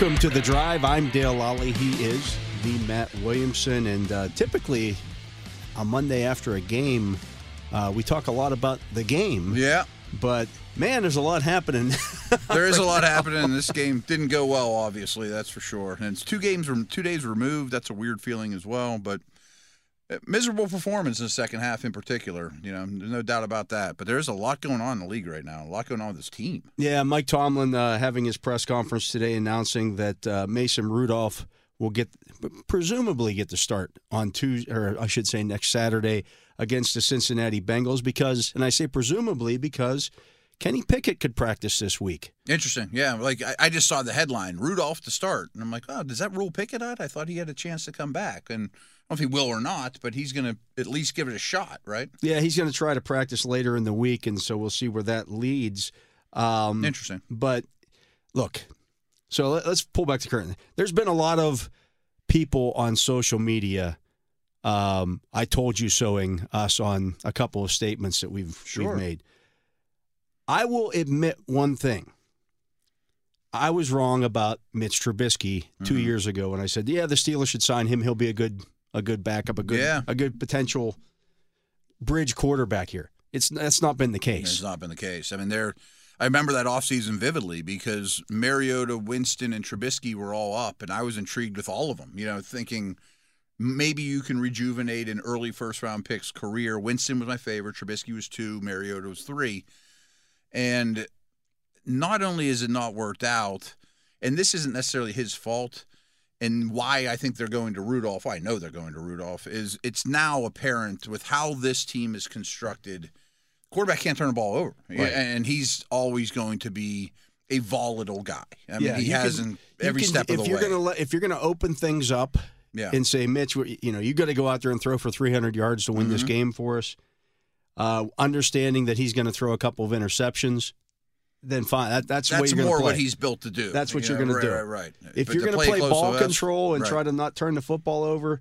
Welcome to the drive. I'm Dale Lolley. He is the Matt Williamson. And uh, typically, on Monday after a game, uh, we talk a lot about the game. Yeah. But man, there's a lot happening. there is a lot happening. This game didn't go well, obviously, that's for sure. And it's two games from two days removed. That's a weird feeling as well. But miserable performance in the second half, in particular. You know, there's no doubt about that. But there's a lot going on in the league right now. A lot going on with this team. Yeah, Mike Tomlin uh, having his press conference today announcing that uh, Mason Rudolph will get, presumably, get the start on Tuesday, or I should say next Saturday against the Cincinnati Bengals because, and I say presumably because Kenny Pickett could practice this week. Interesting. Yeah. Like I, I, just saw the headline Rudolph to start. And I'm like, oh, does that rule Pickett out? I thought he had a chance to come back. And I don't know if he will or not, but he's going to at least give it a shot, right? Yeah, he's going to try to practice later in the week. And so we'll see where that leads. Um, Interesting. But look, so let, us pull back the curtain. There's been a lot of people on social media um, I told you soing us on a couple of statements that we've, sure. we've made. I will admit one thing. I was wrong about Mitch Trubisky 2 mm-hmm. years ago when I said, "Yeah, the Steelers should sign him. He'll be a good a good backup, a good yeah. a good potential bridge quarterback here." It's that's not been the case. It's not been the case. I mean, they're I remember that offseason vividly because Mariota, Winston, and Trubisky were all up, and I was intrigued with all of them. You know, thinking maybe you can rejuvenate an early first round pick's career. Winston was my favorite. Trubisky was two. Mariota was three. And not only is it not worked out, and this isn't necessarily his fault, and why I think they're going to Rudolph, I know they're going to Rudolph, is it's now apparent with how this team is constructed. Quarterback can't turn the ball over, right. and he's always going to be a volatile guy. I mean, yeah, he hasn't every can, step of the you're way. Gonna let, if you're going to open things up yeah. and say, Mitch, you know, you got to go out there and throw for 300 yards to win mm-hmm. this game for us. Uh, understanding that he's going to throw a couple of interceptions, then fine. That, that's, that's more what he's built to do. That's what yeah, you're going right, to do. Right, right. If but you're going to play, ball control and right. try to not turn the football over,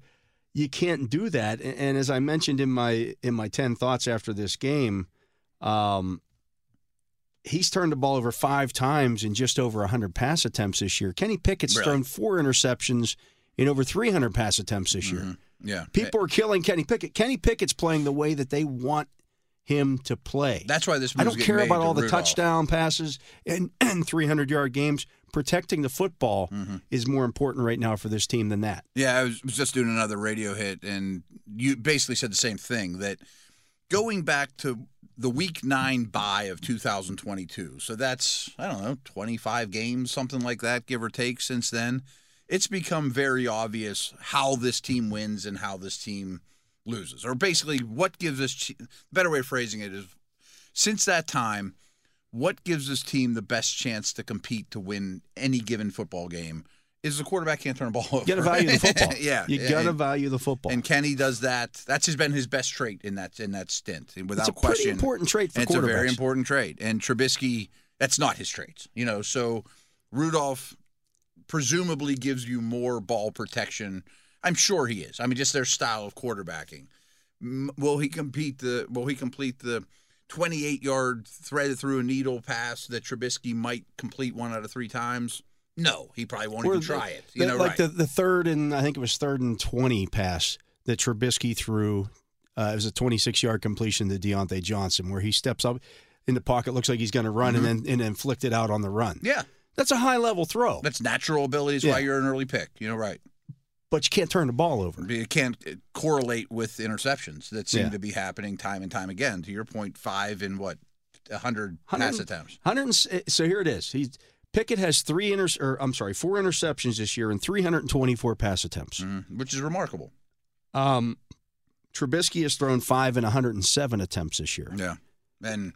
you can't do that. And, and, as I mentioned in my in my ten thoughts after this game, um, he's turned the ball over five times in just over 100 pass attempts this year. Kenny Pickett's really? thrown four interceptions in over 300 pass attempts this year. Mm-hmm. Yeah. People are killing Kenny Pickett. Kenny Pickett's playing the way that they want him to play. That's why this. I don't care about all the Rudolph. touchdown passes and, and 300 yard games. Protecting the football mm-hmm. is more important right now for this team than that. Yeah, I was, was just doing another radio hit, and you basically said the same thing that going back to the week nine bye of 2022. So that's, I don't know, 25 games, something like that, give or take, since then. It's become very obvious how this team wins and how this team loses. Or basically, what gives us, better way of phrasing it is, since that time, what gives this team the best chance to compete to win any given football game? is the quarterback can't turn a ball over. You got to value the football. yeah, you got to value the football. And Kenny does that. That's has been his best trait in that in that stint, without it's a question. Important trait for It's a very important trait. And Trubisky, that's not his traits. You know, so Rudolph presumably gives you more ball protection. I'm sure he is. I mean, just their style of quarterbacking. Will he compete the? Will he complete the? 28 yard threaded through a needle pass that Trubisky might complete one out of three times. No, he probably won't or even try it. You the, know, like right. the, the third and I think it was third and twenty pass that Trubisky threw. Uh, it was a twenty-six yard completion to Diontae Johnson, where he steps up in the pocket, looks like he's going to run, mm-hmm. and then and then flicked it out on the run. Yeah, that's a high level throw. That's natural abilities. Yeah. Why you're an early pick. You know, right. But you can't turn the ball over. It can't uh, correlate with interceptions that seem Yeah. to be happening time and time again. To your point, five in what, hundred pass 100 attempts. Hundred. So here it is. He's Pickett has three inter- or I'm sorry, four interceptions this year and 324 pass attempts. Mhm, which is remarkable. Um, Trubisky has thrown five and 107 attempts this year. Yeah, and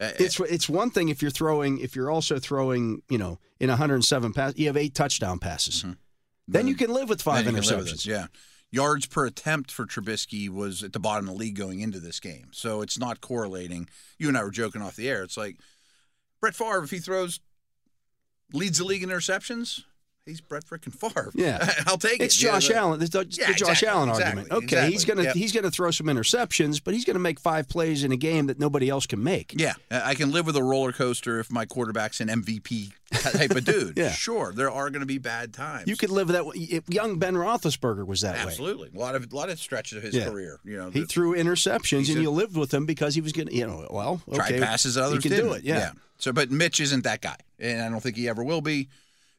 uh, It's it's one thing if you're throwing if you're also throwing you know in 107 pass you have eight touchdown passes. Then you can live with five then you can live with interceptions. Yeah. Yards per attempt for Trubisky was at the bottom of the league going into this game. So it's not correlating. You and I were joking off the air. It's like Brett Favre, if he throws, leads the league in interceptions, He's Brett frickin' Favre. Yeah. I'll take It's it. You know, Josh the- Allen. It's the, Yeah, the Josh exactly, Allen exactly, argument. Okay, he's gonna Yep. he's gonna throw some interceptions, but he's gonna make five plays in a game that nobody else can make. Yeah, I can live with a roller coaster if my quarterback's an MVP type of dude. Yeah. Sure, there are going to be bad times. You could live that way. If Young Ben Roethlisberger was that way. absolutely a lot of a lot of stretches of his Yeah. career. You know, He the- threw interceptions, and a- you lived with him because he was going to, you know, well, okay, passes that others he can didn't. do it. Yeah. So, but Mitch isn't that guy, and I don't think he ever will be.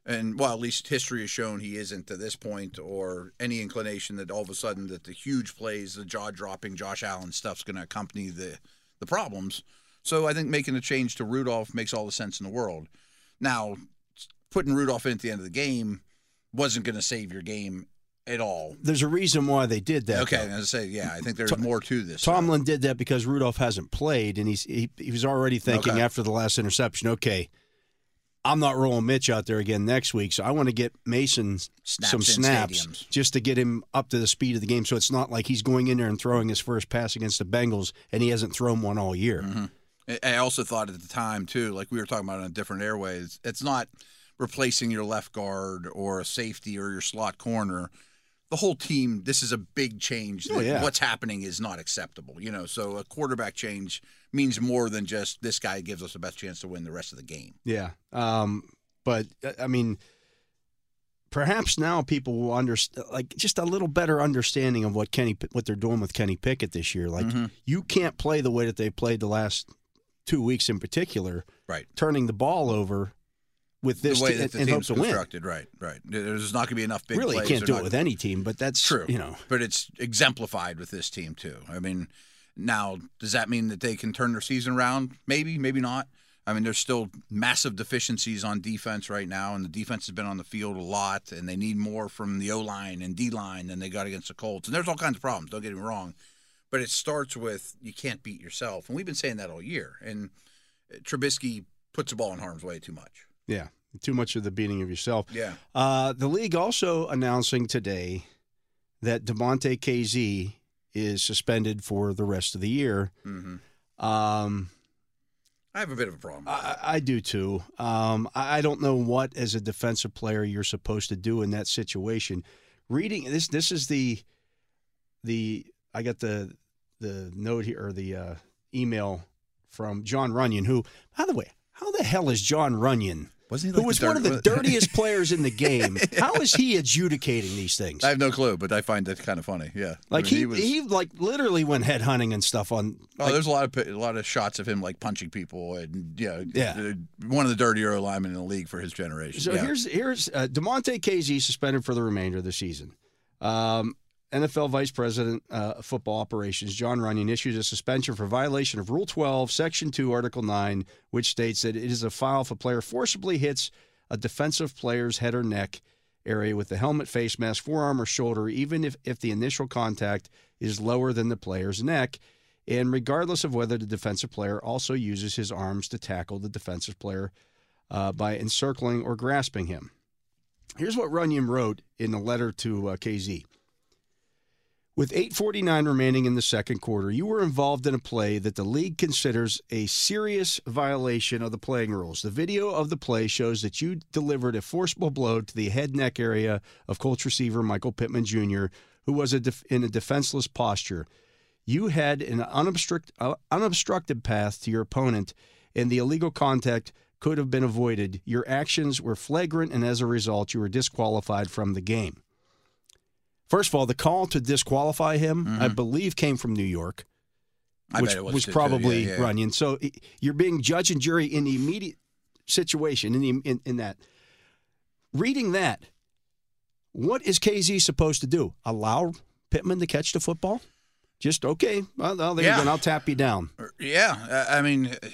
And well, at least history has shown he isn't to this point, or any inclination that all of a sudden that the huge plays, the jaw dropping Josh Allen stuff's going to accompany the the problems. So I think making a change to Rudolph makes all the sense in the world. Now, putting Rudolph in at the end of the game wasn't going to save your game at all. There's a reason why they did that. Okay, though. as I say, yeah, I think there's more to this. Tomlin did that because Rudolph hasn't played, and he's he, he was already thinking Okay. after the last interception, okay, I'm not rolling Mitch out there again next week, so I want to get Mason Snaps some snaps stadiums. just to get him up to the speed of the game. So it's not like he's going in there and throwing his first pass against the Bengals, and he hasn't thrown one all year. Mm-hmm. I- also thought at the time too, like we were talking about on a different airways, it's not replacing your left guard or a safety or your slot corner. The whole team, this is a big change. Oh, yeah. What's happening is not acceptable. You know, so a quarterback change means more than just this guy gives us the best chance to win the rest of the game. Yeah. Um, but uh, I mean, perhaps now people will understand, like just a little better understanding of what Kenny, what they're doing with Kenny Pickett this year. Like Mm-hmm. you can't play the way that they played the last two weeks in particular, Right. turning the ball over with this the way that the hope team's constructed, right, right. There's not going to be enough big really, you plays. can't They're do not- it with any team, but that's True. You know, but it's exemplified with this team too. I mean, now does that mean that they can turn their season around? Maybe, maybe not. I mean, there's still massive deficiencies on defense right now, and the defense has been on the field a lot, and they need more from the O line and D line than they got against the Colts. And there's all kinds of problems. Don't get me wrong, but it starts with you can't beat yourself, and we've been saying that all year. And Trubisky puts the ball in harm's way too much. Yeah, too much of the beating of yourself. Yeah. Uh, the league also announcing today that Damontae Kazee is suspended for the rest of the year. hmm Um, I have a bit of a problem. I, I do too. Um, I I don't know what, as a defensive player, you're supposed to do in that situation. Reading this, this is the the I got the the note here or the uh, email from Jon Runyan, who, by the way, how the hell is Jon Runyan, Wasn't he who was one of the dirtiest players in the game, how is he adjudicating these things? I have no clue, but I find that kind of funny. Yeah, Like I mean, he, was- he like literally went head hunting and stuff on. Oh, like, there's a lot of a lot of shots of him like punching people, and yeah, Yeah. one of the dirtier linemen in the league for his generation. So yeah. here's here's uh, Damontae Kazee suspended for the remainder of the season. Um, NFL Vice President uh, of Football Operations Jon Runyan issued a suspension for violation of Rule 12, Section 2, Article 9, which states that it is a foul if a player forcibly hits a defensive player's head or neck area with the helmet, face mask, forearm, or shoulder, even if, if the initial contact is lower than the player's neck, and regardless of whether the defensive player also uses his arms to tackle the defensive player uh, by encircling or grasping him. Here's what Runyan wrote in a letter to uh, Kazee. With 8:49 remaining in the second quarter, you were involved in a play that the league considers a serious violation of the playing rules. The video of the play shows that you delivered a forcible blow to the head neck area of Colts receiver Michael Pittman Jr., who was a def- in a defenseless posture. You had an unobstruct- uh, unobstructed path to your opponent, and the illegal contact could have been avoided. Your actions were flagrant, and as a result, you were disqualified from the game. First of all, the call to disqualify him, I believe, came from New York, I which was, was, probably yeah, yeah. Runyan. So you're being judge and jury in the immediate situation in, the, in, in that. Reading that, what is Kazee supposed to do? Allow Pittman to catch the football? Just okay. Well, there Yeah. you go. I'll tap you down. Yeah, I I mean, uh,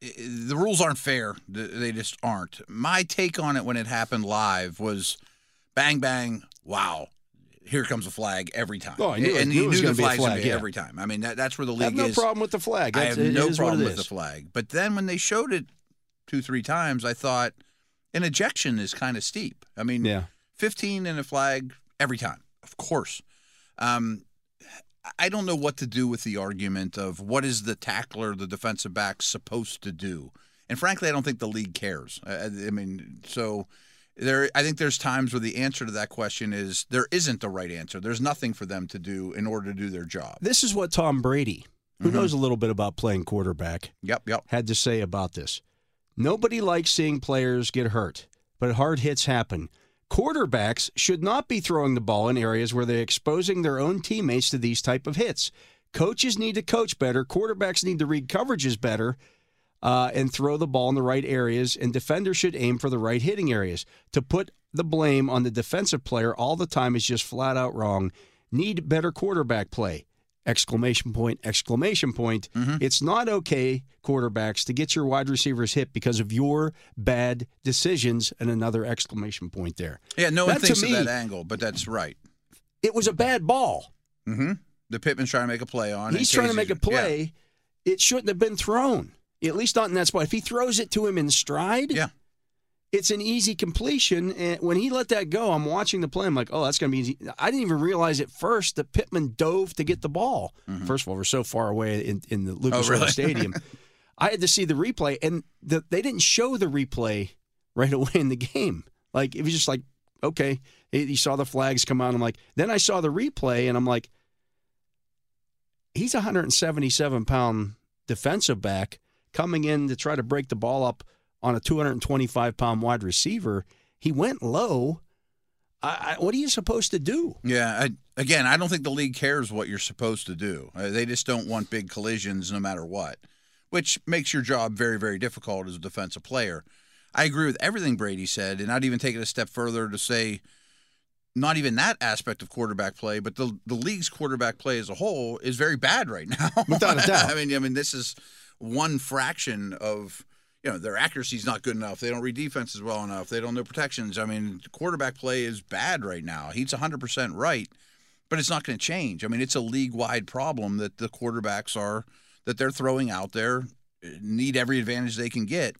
the rules aren't fair. They just aren't. My take on it when it happened live was, bang bang, wow. Here comes a flag every time. Oh, I knew and knew you it was knew gonna the be a flag, yeah. every time. I mean, that, that's where the league I have no is. problem with the flag. I have no problem with the flag. But then when they showed it two, three times, I thought an ejection is kind of steep. I mean, Yeah. 15 and a flag every time, of course. Um, I don't know what to do with the argument of what is the tackler, the defensive back, supposed to do. And frankly, I don't think the league cares. I, I I mean, so there I think there's times where the answer to that question is there isn't the right answer. There's nothing for them to do in order to do their job. This is what Tom Brady, who Mm-hmm. knows a little bit about playing quarterback, Yep, yep. had to say about this. Nobody likes seeing players get hurt, but hard hits happen. Quarterbacks should not be throwing the ball in areas where they're exposing their own teammates to these type of hits. Coaches need to coach better. Quarterbacks need to read coverages better uh, and throw the ball in the right areas. And defenders should aim for the right hitting areas. To put the blame on the defensive player all the time is just flat out wrong. Need better quarterback play. Exclamation point, exclamation point. It's not okay, quarterbacks, to get your wide receivers hit because of your bad decisions, and another exclamation point there. Yeah, no one That to thinks me- of that angle, but that's right. It was a bad ball. Mm-hmm. The Pittman's trying to make a play on. He's trying to make a play. It shouldn't have been thrown. At least not in that spot. If he throws it to him in stride, Yeah. it's an easy completion. And when he let that go, I'm watching the play. I'm like, oh, that's going to be easy. I didn't even realize at first that Pittman dove to get the ball. First of all, we're so far away in, in the Lucas Mm-hmm. Oh, Oil really? Stadium. I had to see the replay, and the, they didn't show the replay right away in the game. Like, it was just like, okay, he he saw the flags come out. I'm like, then I saw the replay, and I'm like, he's a 177 pound defensive back coming in to try to break the ball up on a 225 pound wide receiver. He went low. I, I, what are you supposed to do? Yeah. I, again, I don't think the league cares what you're supposed to do. Uh, they just don't want big collisions no matter what, which makes your job very, very difficult as a defensive player. I agree with everything Brady said, and I'd even take it a step further to say not even that aspect of quarterback play, but the the league's quarterback play as a whole is very bad right now. Without a doubt. I mean, I mean, this is one fraction of you know their accuracy is not good enough. They don't read defenses well enough. They don't know protections. I mean, quarterback play is bad right now. He's 100 percent right, but it's not going to change. I mean, it's a league wide problem that the quarterbacks are that they're throwing out there need every advantage they can get.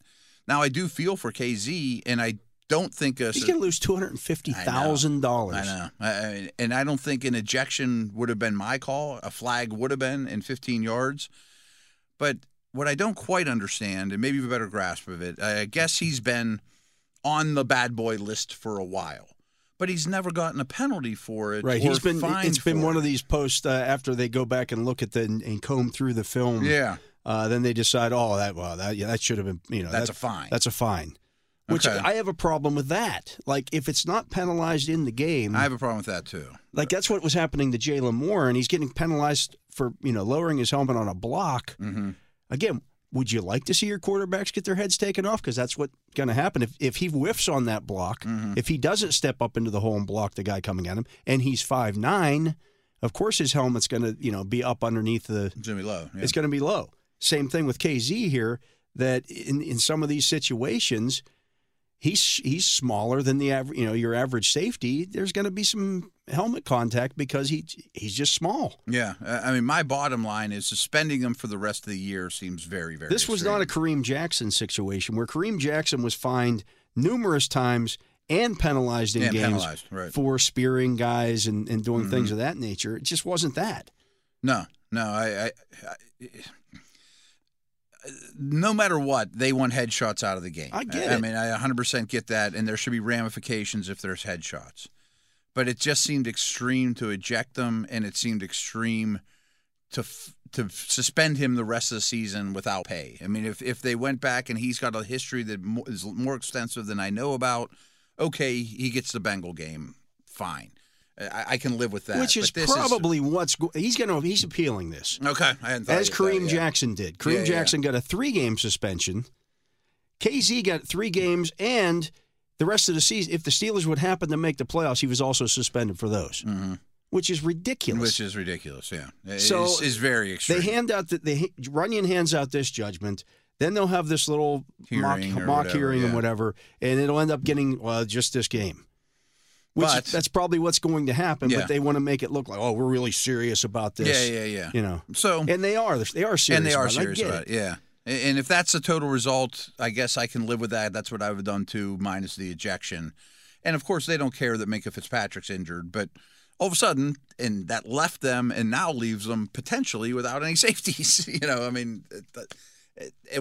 Now, I do feel for Kazee, and I don't think a He's going to lose two hundred and fifty thousand dollars. I know, I, and I don't think an ejection would have been my call. A flag would have been in 15 yards. But what I don't quite understand, and maybe you have a better grasp of it, I guess he's been on the bad boy list for a while, but he's never gotten a penalty for it. Right, or he's been. fined It's been one it. of these posts uh, after they go back and look at the and, and comb through the film. Yeah, Uh, then they decide, oh, that well, that yeah, that should have been. You know, that's that- a fine. That's a fine. Which Okay. I have a problem with that. Like if it's not penalized in the game, I have a problem with that too. like that's what was happening to Jalen Moore, and he's getting penalized for you know lowering his helmet on a block. Mm-hmm. Again, would you like to see your quarterbacks get their heads taken off? Because that's what's going to happen if if he whiffs on that block. Mm-hmm. If he doesn't step up into the hole and block the guy coming at him, and he's five nine, of course his helmet's going to you know be up underneath the It's be low. Yeah. it's going to be low. Same thing with Kazee here. That in, in some of these situations, he's he's smaller than the average. You know, your average safety. There's going to be some helmet contact because he he's just small. yeah, I I mean, my bottom line is suspending him for the rest of the year seems very, very. This was not a. Kareem Jackson situation where Kareem Jackson was fined numerous times and penalized in And games penalized, right. Mm-hmm. for spearing guys and, and doing things of that nature. It just wasn't that. No, no, I, I, I no matter what, they want headshots out of the game. I get I, it. mean, I 100% get that, and there should be ramifications if there's headshots. But it just seemed extreme to eject them, and it seemed extreme to f- to suspend him the rest of the season without pay. I mean, if if they went back and he's got a history that mo- is more extensive than I know about, okay, he gets the Bengal game, fine. I, I can live with that. Which is But this probably what's go- he's going to he's appealing this. okay. I hadn't thought as about that, Kareem yeah. Jackson did. Kareem Yeah, yeah. Jackson got a three game suspension. Kazee got three games, and the rest of the season, if the Steelers would happen to make the playoffs, he was also suspended for those, which is ridiculous. Mm-hmm. Which is ridiculous, yeah. It So, is, is very extreme. they hand out the they Runyan hands out this judgment. Then they'll have this little mock, Hearing or mock whatever, hearing and whatever, and it'll end up getting well, just this game. Which But- that's probably what's going to happen, Yeah. but they want to make it look like, oh, we're really serious about this. yeah, yeah, yeah. You know, So and they are. They are serious. and they are about serious get about it. Yeah. And if that's the total result, I guess I can live with that. That's what I would have done too, minus the ejection. And of course, they don't care that Minkah Fitzpatrick's injured, but all of a sudden, and that left them and now leaves them potentially without any safeties. you know, I mean,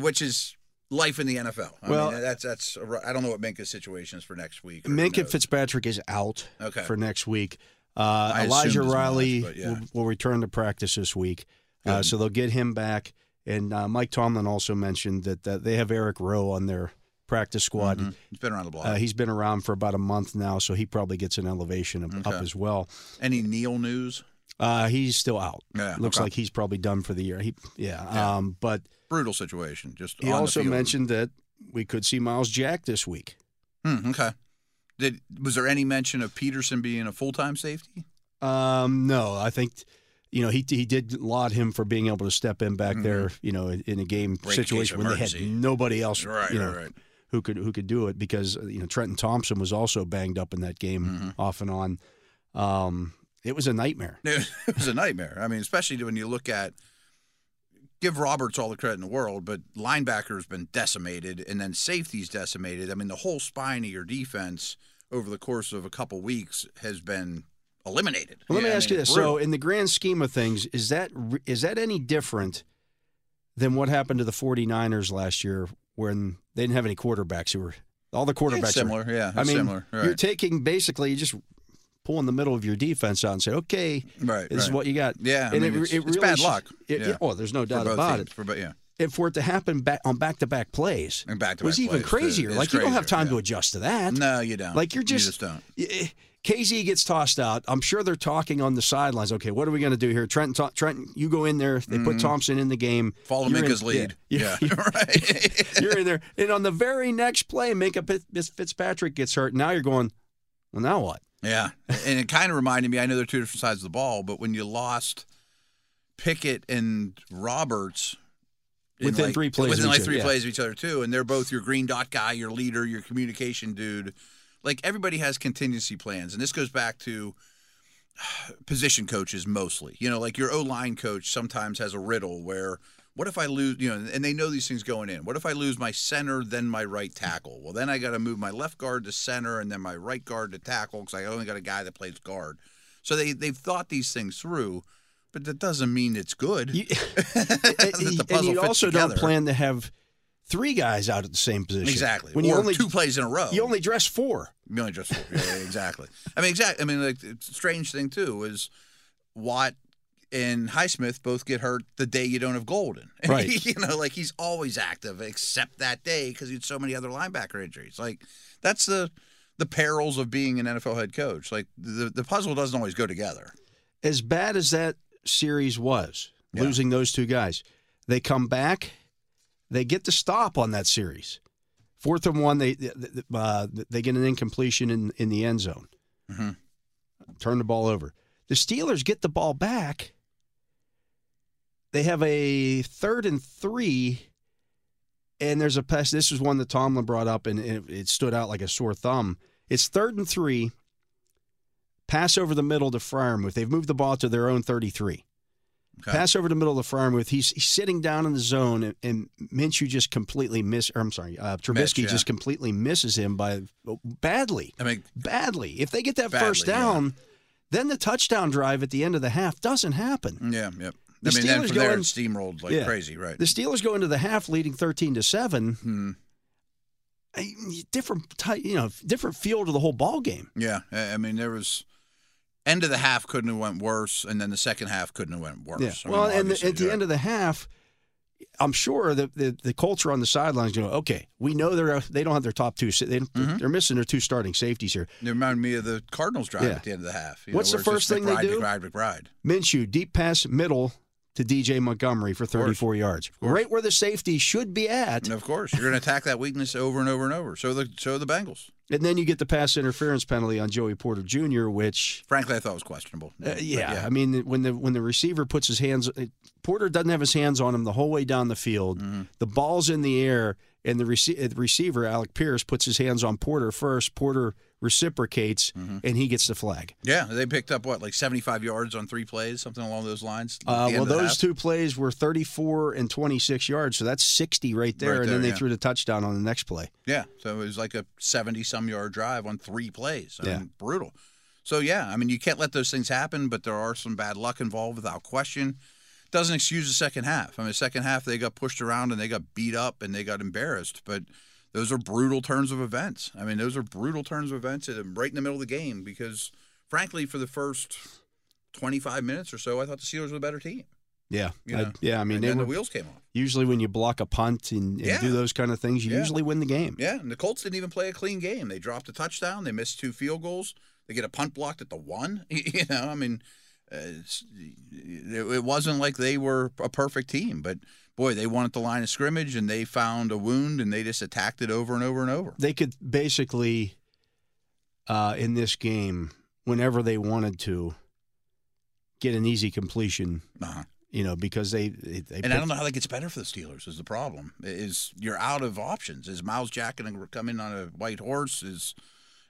which is life in the NFL. I Well- mean, that's that's. I don't know what Minkah's situation is for next week. Minkah. Fitzpatrick is out Okay. for next week. Uh, Elijah as much, Riley yeah. will, will return to practice this week, uh, so they'll get him back. And uh, Mike Tomlin also mentioned that uh, they have Eric Rowe on their practice squad. Mhm. He's been around the block. Uh, he's been around for about a month now, so he probably gets an elevation up, up as well. Any Neal news? Uh, he's still out. Yeah, Looks okay. like he's probably done for the year. He, yeah. Yeah. Um, but Brutal situation. Just he on the also mentioned that we could see Myles Jack this week. Hmm, okay. Did was there any mention of Peterson being a full time safety? Um, no, I think you know he he did laud him for being able to step in back there, you know, in, a game situation Mm-hmm. when they had nobody else, Right, you know, right, right. who could who could do it because you know Trenton Thompson was also banged up in that game Mm-hmm. off and on. Um, it was a nightmare. It was a nightmare. I mean, especially when you look at give Roberts all the credit in the world, but linebacker's been decimated and then safety's decimated. I mean, the whole spine of your defense over the course of a couple weeks has been eliminated. Well, let me Yeah, I ask mean, you this: brutal. so, in the grand scheme of things, is that is that any different than what happened to the 49ers last year when they didn't have any quarterbacks who were all the quarterbacks It's were- similar, yeah. I mean, similar. Right. you're taking basically you just pulling the middle of your defense out and say, okay, right. this is what you got. Yeah, I and mean, it, it's- it it's bad luck. It, Yeah. Oh, there's no doubt about teams. it. For, but yeah, And for it to happen back on back-to-back plays and back to was even crazier. Like you don't have time to adjust to that. No, you don't. Like you're You just, don't. y- eh, Kazee gets tossed out. I'm sure they're talking on the sidelines. Okay, what are we going to do here? Trenton, Tho- Trenton, you go in there. They put Thompson in the game. Mm-hmm. Follow You're in- Minkah's lead. Yeah, Yeah, you're, right. you're in there, and on the very next play, Minkah Fitz- Fitzpatrick gets hurt. Now you're going. Well, now what? Yeah, and it kind of reminded me. I know they're two different sides of the ball, but when you lost Pickett and Roberts in Within like- three plays within like three yeah. plays of each other too, and they're both your green dot guy, your leader, your communication dude. Like everybody has contingency plans, and this goes back to position coaches mostly. You know, like your O line coach sometimes has a riddle where. What if I lose, you know, and they know these things going in. What if I lose my center, then my right tackle? Well, then I got to move my left guard to center and then my right guard to tackle because I only got a guy that plays guard. So they, they've thought these things through, but that doesn't mean it's good. You, and you also together. don't plan to have three guys out at the same position. Exactly. When or you only two plays in a row. you only dress four. You only dress yeah, yeah, exactly. I mean, exactly. I mean, like strange thing too is Watt and Highsmith both get hurt the day you don't have Golden. Right. you know, like he's always active except that day because he had so many other linebacker injuries. Like that's the the perils of being an NFL head coach. Like the the puzzle doesn't always go together. As bad as that series was, Yeah. losing those two guys, they come back, they get the stop on that series. Fourth and one, they uh, they get an incompletion in in the end zone. Mhm. Turn the ball over. The Steelers get the ball back. They have a third and three, and there's a pass. This is one that Tomlin brought up, and it, it stood out like a sore thumb. It's third and three. Pass over the middle to Freiermuth. They've moved the ball to their own 33. Okay. Pass over the middle of Freiermuth. He's, he's sitting down in the zone, and, and Minshew just completely miss. Or I'm sorry, uh, Trubisky Mitch, yeah. just completely misses him by badly, I mean, badly. If they get that Badly, first yeah. down, then the touchdown drive at the end of the half doesn't happen. yeah, yep. The I mean, then Steelers from there going- it steamrolled like Yeah. crazy, right? The Steelers go into the half leading 13 to seven. Hmm. I- Different, you know, different feel to the whole ball game. Yeah, I mean there was end of the half couldn't have went worse, and then the second half couldn't have went worse. Yeah. I mean, well, and obviously, at the end of the half, I'm sure the, the the culture on the sidelines going, okay, we know they're they don't have their top two. They, Mm-hmm. They're missing their two starting safeties here. It reminded me of the Cardinals drive Yeah. at the end of the half. you What's know, the first thing they McBride, do? McBride, McBride. Minshew deep pass middle to DJ Montgomery for 34 yards, right where the safety should be at. And of course, you're going to attack that weakness over and over and over. So the so the Bengals. And then you get the pass interference penalty on Joey Porter Jr., which Frankly, I thought was questionable. Uh, But yeah, I mean, when the when the receiver puts his hands, uh, Porter doesn't have his hands on him the whole way down the field. Mm-hmm. The ball's in the air, and the, uh, the receiver Alec Pierce puts his hands on Porter first. Porter reciprocates, Mm-hmm. and he gets the flag. yeah, they picked up what like 75 yards on three plays, something along those lines. Uh, well, those half. two plays were 34 and 26 yards, so that's 60 right there. Right and then they yeah. threw the touchdown on the next play. Yeah, so it was like a 70 some yard drive on three plays. I Yeah. mean, brutal. So, yeah, I mean, you can't let those things happen, but there are some bad luck involved without question. doesn't excuse the second half. I mean, the second half they got pushed around and they got beat up and they got embarrassed. But those are brutal turns of events. I mean, those are brutal turns of events right in the middle of the game because, frankly, for the first 25 minutes or so, I thought the Steelers were a better team. Yeah, You I- yeah. I mean, and then were, the wheels came off. usually when you block a punt and, and Yeah. do those kind of things, you Yeah. usually win the game. Yeah, and the Colts didn't even play a clean game. They dropped a touchdown. They missed two field goals. They get a punt blocked at the one. You know, I mean, uh, it, it wasn't like they were a perfect team, but boy, they wanted the line of scrimmage and they found a wound and they just attacked it over and over and over. They could basically, uh, in this game, whenever they wanted to, get an easy completion. Uh-huh. You know, because they they, they And put- I don't know how that gets better for the Steelers. Is the problem? Is you're out of options? Is Myles Jack going to come in on a white horse? Is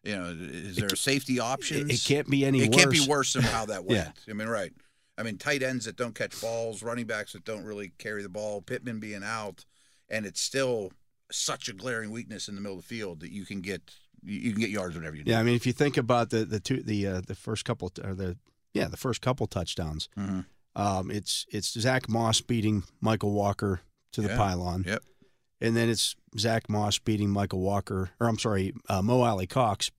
you know? Is there a safety options? it, it can't be any it worse. can't be worse than how that went. Yeah. I mean, right. I mean, tight ends that don't catch balls, running backs that don't really carry the ball, Pittman being out, and it's still such a glaring weakness in the middle of the field that you can get you can get yards whenever you need. Yeah, I mean, if you think about the the two the uh, the first couple or the yeah the first couple touchdowns, Mhm. um, it's it's Zach Moss beating Mykal Walker to the Yeah. pylon, Yep. and then it's Zach Moss beating Mykal Walker, or I'm sorry, uh, Mo Alie-Cox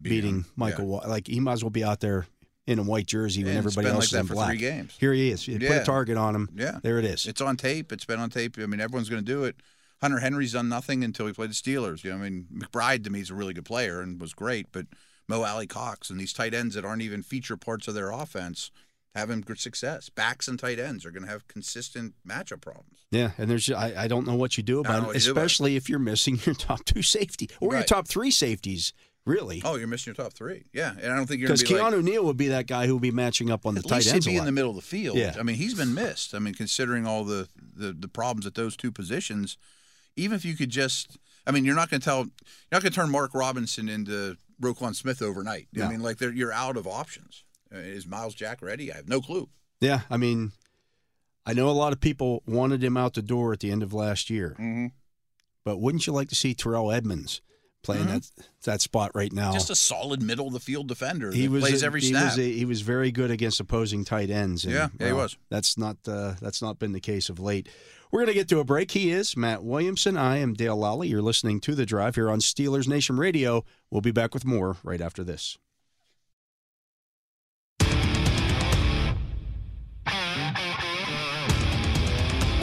beating. Michael. Wa- like he might as well be out there in a white jersey when everybody been else like is in for black. three games. Here he is. You Put a target on him. Yeah. There it is. It's on tape. It's been on tape. I mean, everyone's going to do it. Hunter Henry's done nothing until he played the Steelers. You know, I mean, McBride to me is a really good player and was great, but Mo Alie-Cox and these tight ends that aren't even feature parts of their offense having good success. Backs and tight ends are going to have consistent matchup problems. Yeah, and there's I, I don't know what you do about it, what you do about it. especially if you're missing your top two safety or your top three safeties, really. Oh, you're missing your top three. Yeah, and I don't think you're Because to be like, Keanu Neal would be that guy who would be matching up on the at tight least ends he'd be in the middle of the field. Yeah. I mean, he's been missed. I mean, considering all the, the, the problems at those two positions, even if you could just, I mean, you're not going to tell, you're not going to turn Mark Robinson into Roquan Smith overnight. No. I mean, like they're, you're out of options. Uh, Is Myles Jack ready? I have no clue. yeah, I mean, I know a lot of people wanted him out the door at the end of last year, Mm-hmm. but wouldn't you like to see Terrell Edmunds playing that that spot right now? Just a solid middle of the field defender. he was plays a- every he snap. was a, he was very good against opposing tight ends. and, Yeah, yeah, he was. That's not uh, that's not been the case of late. We're going to get to a break. He is Matt Williamson. I am Dale Lolley. You're listening to the Drive here on Steelers Nation Radio. We'll be back with more right after this.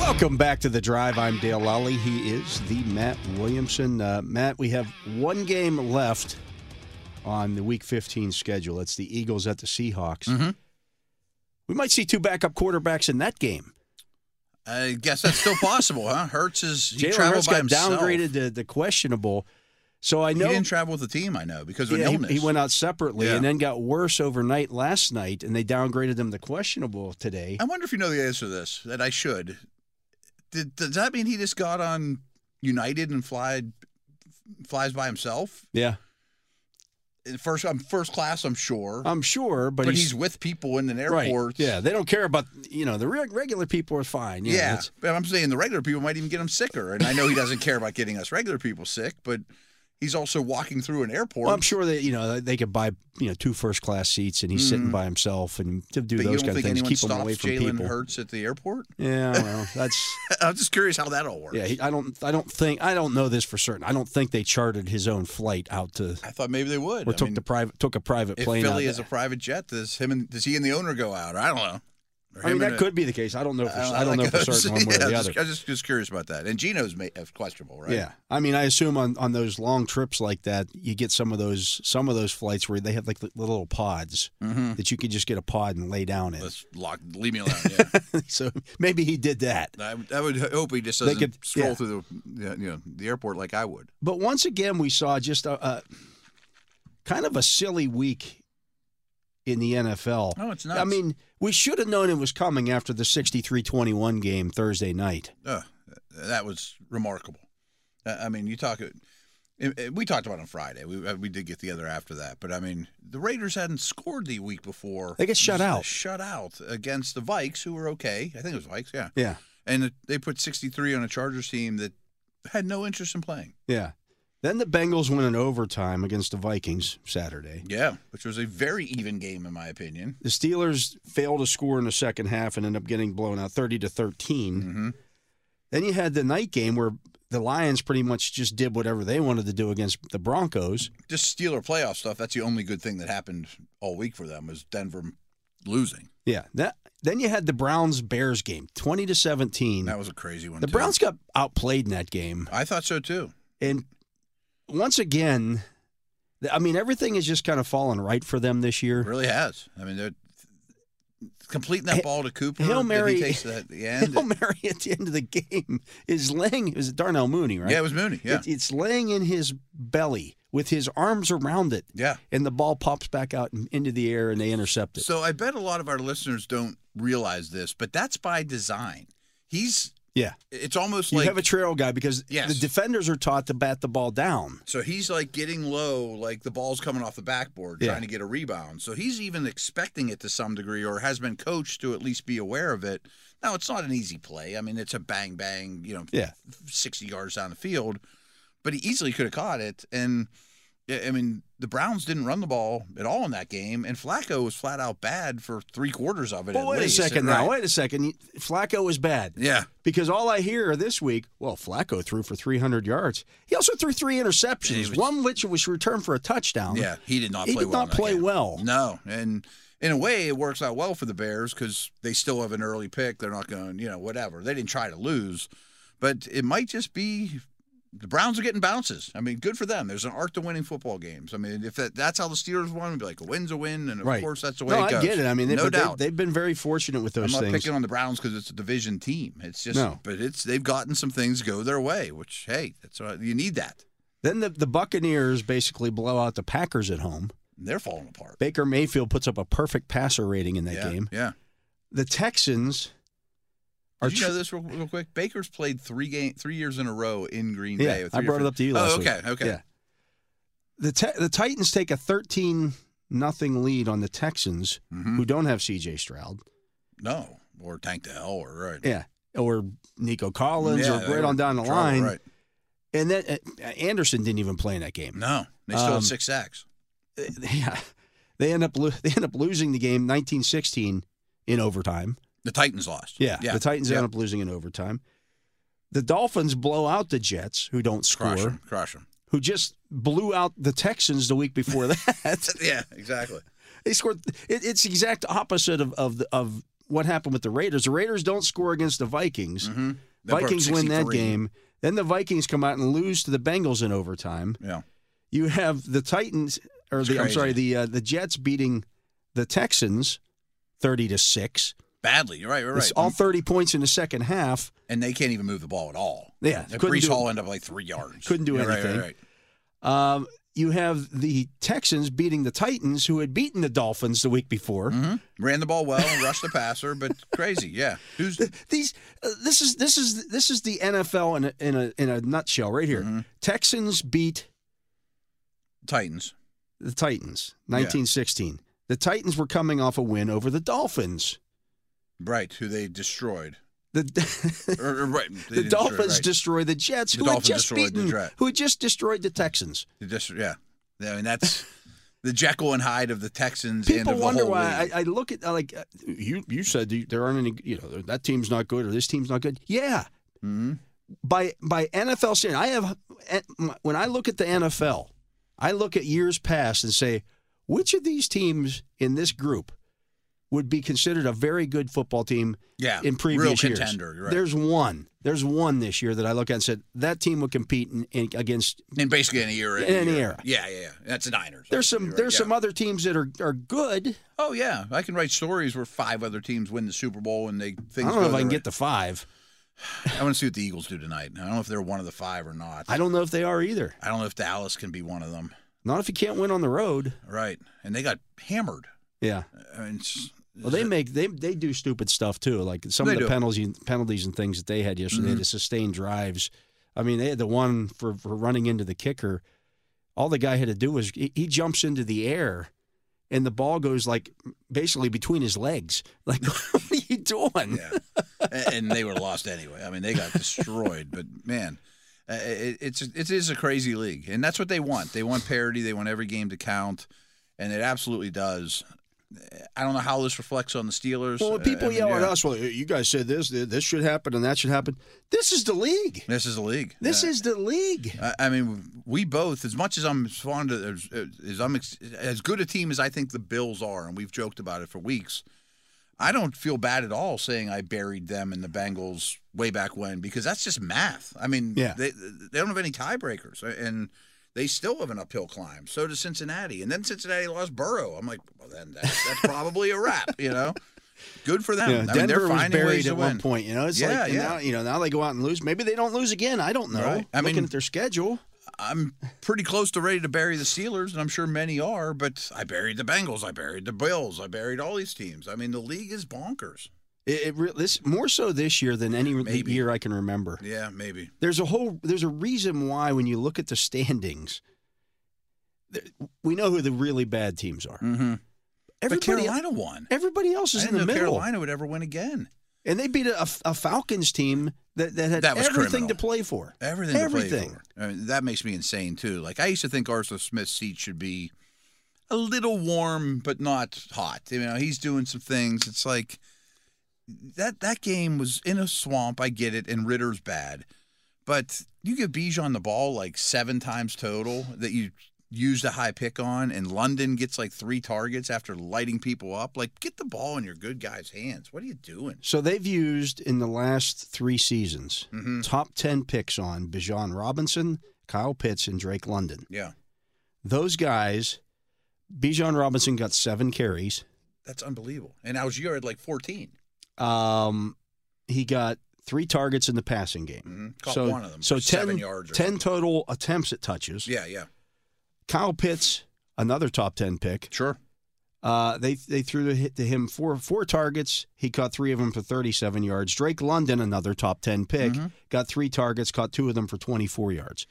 Welcome back to the Drive. I'm Dale Lolley. He is the Matt Williamson. Uh, Matt, we have one game left on the Week 15 schedule. It's the Eagles at the Seahawks. Mhm. We might see two backup quarterbacks in that game. I guess that's still possible, huh? Hurts is he Jalen traveled Hurts by got himself. downgraded to the questionable. So I know He didn't travel with the team. I know because of yeah, an he, he went out separately Yeah. and then got worse overnight last night, and they downgraded him to questionable today. I wonder if you know the answer to this. That I should. Did, does that mean he just got on United and flied flies by himself? Yeah, First, I'm first class. I'm sure, I'm sure, but, but, he's, with people in an airport. right. Yeah, they don't care about you know the reg- regular people are fine. Yeah, Yeah, but I'm saying the regular people might even get him sicker, and I know he doesn't care about getting us regular people sick, but he's also walking through an airport. Well, I'm sure that you know they could buy you know two first class seats, and he's sitting Mhm. by himself, and to do but those kind of things, keep him away from Jalen people. Hurts at the airport? Yeah, well, that's I'm just curious how that all works. yeah. He, I don't, I don't think, I don't know this for certain. I don't think they chartered his own flight out to I thought maybe they would. or I took mean, the private, took a private if plane. Philly has a private jet, does him and does he and the owner go out? I don't know. I mean, that could be the case. I don't know for, I don't, how know that for certain one way yeah, or the just, other. I'm just, just curious about that. And Gino's ma- uh, questionable, right? Yeah, I mean, I assume on, on those long trips like that, you get some of those some of those flights where they have like the little pods Mm-hmm. that you could just get a pod and lay down in. Let's lock. Leave me alone. Yeah. so maybe he did that. I, would- I would hope he just They doesn't could- scroll yeah. through the you know the airport like I would. But once again, we saw just a, a kind of a silly week in the NFL. No, it's not. I mean, we should have known it was coming after the 63-21 game Thursday night. uh, that was remarkable. I mean, you talk. it- it- We talked about it on Friday. We uh, we did get together after that, but I mean, the Raiders hadn't scored the week before. They get shut out. Shut out against the Vikes, who were okay. I think it was Vikes, yeah. Yeah. And they put 63 on a Chargers team that had no interest in playing. Yeah. Then the Bengals win in overtime against the Vikings Saturday. Yeah, which was a very even game in my opinion. The Steelers fail to score in the second half and end up getting blown out 30 to 13. Mm-hmm. Then you had the night game where the Lions pretty much just did whatever they wanted to do against the Broncos. Just Steeler playoff stuff. That's the only good thing that happened all week for them was Denver losing. Yeah. That then you had the Browns Bears game, 20 to 17. That was a crazy one. the too. Browns got outplayed in that game. I thought so too. And once again, I mean everything is just kind of fallen right for them this year. It really has. I mean, they're completing that ball to Cooper. Hail that Mary- he takes at the end. Hail Mary at the end of the game is laying. It was Darnell Mooney, right? Yeah, it was Mooney. Yeah, It- it's laying in his belly with his arms around it, yeah. and the ball pops back out into the air, and they intercept it. So I bet a lot of our listeners don't realize this, but that's by design. He's yeah, it's almost you like have a trail guy because Yes. the defenders are taught to bat the ball down. so he's like getting low, like the ball's coming off the backboard, Yeah. trying to get a rebound. So he's even expecting it to some degree, or has been coached to at least be aware of it. Now it's not an easy play. I mean, it's a bang bang, you know, Yeah. sixty yards down the field, but he easily could have caught it. And I mean, the Browns didn't run the ball at all in that game, and Flacco was flat out bad for three quarters of it. Well, at wait least. a second now. Wait a second. Flacco was bad Yeah, because all I hear this week, well, Flacco threw for 300 yards. He also threw three interceptions, was- one which was returned for a touchdown. yeah, he did not He play did well. not in that play game. well. No, and in a way, it works out well for the Bears because they still have an early pick. They're not going, you know, whatever. They didn't try to lose, but it might just be the Browns are getting bounces. I mean, good for them. There's an art to winning football games. I mean, if that, that's how the Steelers won, it'd be like a win's a win, and of Right. course that's the way No, it goes. I get it. I mean, they, no doubt. They, have been very fortunate with those. I'm not things. picking on the Browns because it's a division team. It's just, No. but it's they've gotten some things go their way, which hey, that's what, you need that. Then the, the Buccaneers basically blow out the Packers at home. They're falling apart. Baker Mayfield puts up a perfect passer rating in that yeah, game. yeah. The Texans Did you know this real, real quick? Baker's played three game, three years in a row in Green Yeah, Bay. with I brought it up to you last Oh, week. okay, okay. Yeah. The te- the Titans take a 13 nothing lead on the Texans Mhm. who don't have CJ Stroud. No, or Tank to Hell, or right. Yeah. Or Nico Collins Yeah, or right on down the trouble, line. Right. And then uh, Anderson didn't even play in that game. No, they still Um, had six sacks. Yeah. They end up lo- they end up losing the game 1916 in overtime. The Titans lost. Yeah, yeah. the Titans yeah. end up losing in overtime. The Dolphins blow out the Jets, who don't score, crush them. Crush them. who just blew out the Texans the week before that. yeah, exactly. they scored. It, it's the exact opposite of of, the, of what happened with the Raiders. The Raiders don't score against the Vikings. Mm-hmm. Vikings win that game. Then the Vikings come out and lose to the Bengals in overtime. Yeah. You have the Titans, or It's the I'm sorry, the uh, the Jets beating the Texans thirty to six. Badly. You're right. You're It's right. all thirty points in the second half. and they can't even move the ball at all. Yeah, couldn't Breece do. Hall ended up like three yards. Couldn't do Yeah, right, anything. Right, right. Um, you have the Texans beating the Titans, who had beaten the Dolphins the week before. Mhm. Ran the ball well, rushed the passer, but crazy. Yeah. Who's These, uh, this is this is this is the NFL in a, in a in a nutshell right here. Mhm. Texans beat Titans? the Titans, 1916. The Titans were coming off a win over the Dolphins. Right. Who they destroyed. The Or, or, right. the Dolphins right. destroy the Jets, The who Dolphins had just beaten, who had just destroyed the Texans. Just- yeah. I mean, that's the Jekyll and Hyde of the Texans and People the wonder why. I, I look at like uh, you. You said there aren't any. You know that team's not good or this team's not good. Yeah, Mhm. by by NFL standard, I have when I look at the NFL, I look at years past and say which of these teams in this group would be considered a very good football team Yeah. in previous years. right. There's one. There's one this year that I look at and said that team would compete in, in, against. in basically any era. In any era. Yeah, yeah, yeah. That's the Niners. There's some right, there's yeah. some other teams that are are good. Oh yeah, I can write stories where five other teams win the Super Bowl and they I things. don't know if I can way. get the five. I want to see what the Eagles do tonight. I don't know if they're one of the five or not. I don't know if they are either. I don't know if Dallas can be one of them. Not if you can't win on the road. Right, and they got hammered. Yeah. I mean, it's, Well, they make they they do stupid stuff too. Like some They of the do. Mm-hmm. penalties penalties and things that they had yesterday to sustain drives. I mean, they had the one for, for running into the kicker. All the guy had to do was he, he jumps into the air, and the ball goes like basically between his legs. Like, what are you doing? yeah, and, and they were lost anyway. I mean, they got destroyed. But man, Uh, it, it's it is a crazy league, and that's what they want. They want parity. They want every game to count, and it absolutely does. I don't know how this reflects on the Steelers. Well, people I mean, yell at us, well, you guys said this, this should happen, and that should happen. This is the league. This is the league. This Uh, is the league. I I mean, we both, as much as I'm as fond of, as, as I'm ex- as good a team as I think the Bills are, and we've joked about it for weeks. I don't feel bad at all saying I buried them in the Bengals way back when because that's just math. I mean, Yeah. they they don't have any tiebreakers, and they still have an uphill climb. So does Cincinnati, and then Cincinnati lost Burrow. I'm like, well, then that's, that's probably a wrap, you know. Good for them. Yeah, I mean, Denver they're was buried at win. one point. You know, it's Yeah, like yeah. now you know now they go out and lose. Maybe they don't lose again. I don't know. Right. I Looking mean- at their schedule, I'm pretty close to ready to bury the Steelers, and I'm sure many are, but I buried the Bengals, I buried the Bills, I buried all these teams. I mean, the league is bonkers. It, it re- this more so this year than any Maybe. year I can remember. Yeah, maybe. There's a whole there's a reason why when you look at the standings, we know who the really bad teams are. Mm-hmm. But Everybody, Carolina won. everybody else is in the middle, Carolina would ever win again. and they beat a, a Falcons team that, that had That everything criminal. to play for. Everything, to play Everything. for. I mean, that makes me insane too. Like I used to think Arthur Smith's seat should be a little warm, but not hot. You know, he's doing some things. It's like that that game was in a swamp. I get it, and Ridder's bad, but you give Bijan the ball like seven times total that you used a high pick on, and London gets like three targets after lighting people up. Like, get the ball in your good guy's hands. What are you doing? So they've used in the last three seasons Mm-hmm. top ten picks on Bijan Robinson, Kyle Pitts, and Drake London. Yeah, Those guys, Bijan Robinson got seven carries. that's unbelievable. And Allgeier had like fourteen. Um, he got three targets in the passing game. Mm-hmm. Caught so, one of them. So for 10, yards. Or 10 something. total attempts at touches. Yeah, yeah, Kyle Pitts, another top 10 pick. sure. Uh, they they threw to him four four targets. He caught three of them for 37 yards. Drake London, another top 10 pick, Mm-hmm. got three targets, caught two of them for 24 yards.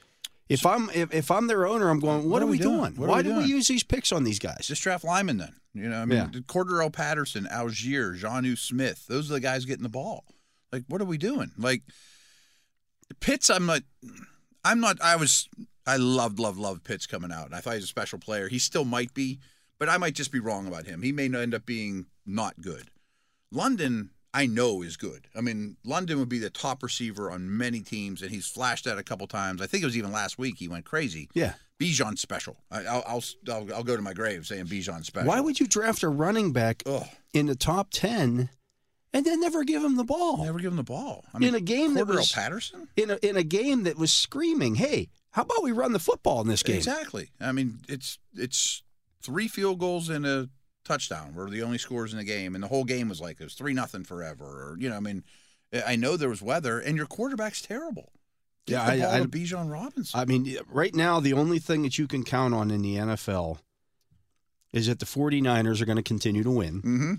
If I'm if, if I'm their owner, I'm going. What, are, we doing? What are Why we did we use these picks on these guys? Just draft linemen then. You know, I mean, Yeah. Cordarrelle Patterson, Allgeier, Jonnu Smith. Those are the guys getting the ball. Like, what are we doing? Like, Pitts, I'm not. I'm not. I was. I loved, loved, loved Pitts coming out. And I thought he was a special player. He still might be, but I might just be wrong about him. He may end up being not good. London, I know is good. I mean, London would be the top receiver on many teams, and he's flashed that a couple times. I think it was even last week he went crazy. yeah. Bijan special. I, I'll, I'll I'll I'll go to my grave saying Bijan special. Why would you draft a running back Ugh, in the top 10 and then never give him the ball? never give him the ball? I In a game that Cordarrelle was- Patterson. in a in a game that was screaming, "Hey, how about we run the football in this game?" Exactly. I mean, it's it's three field goals and a touchdown were the only scores in the game, and the whole game was like it was three nothing forever. Or you know, I mean, I know there was weather, and your quarterback's terrible. Get Yeah, the I- ball I- to Bijan Robinson. I mean, right now the only thing that you can count on in the NFL is that the 49ers are going to continue to win. mm-hmm.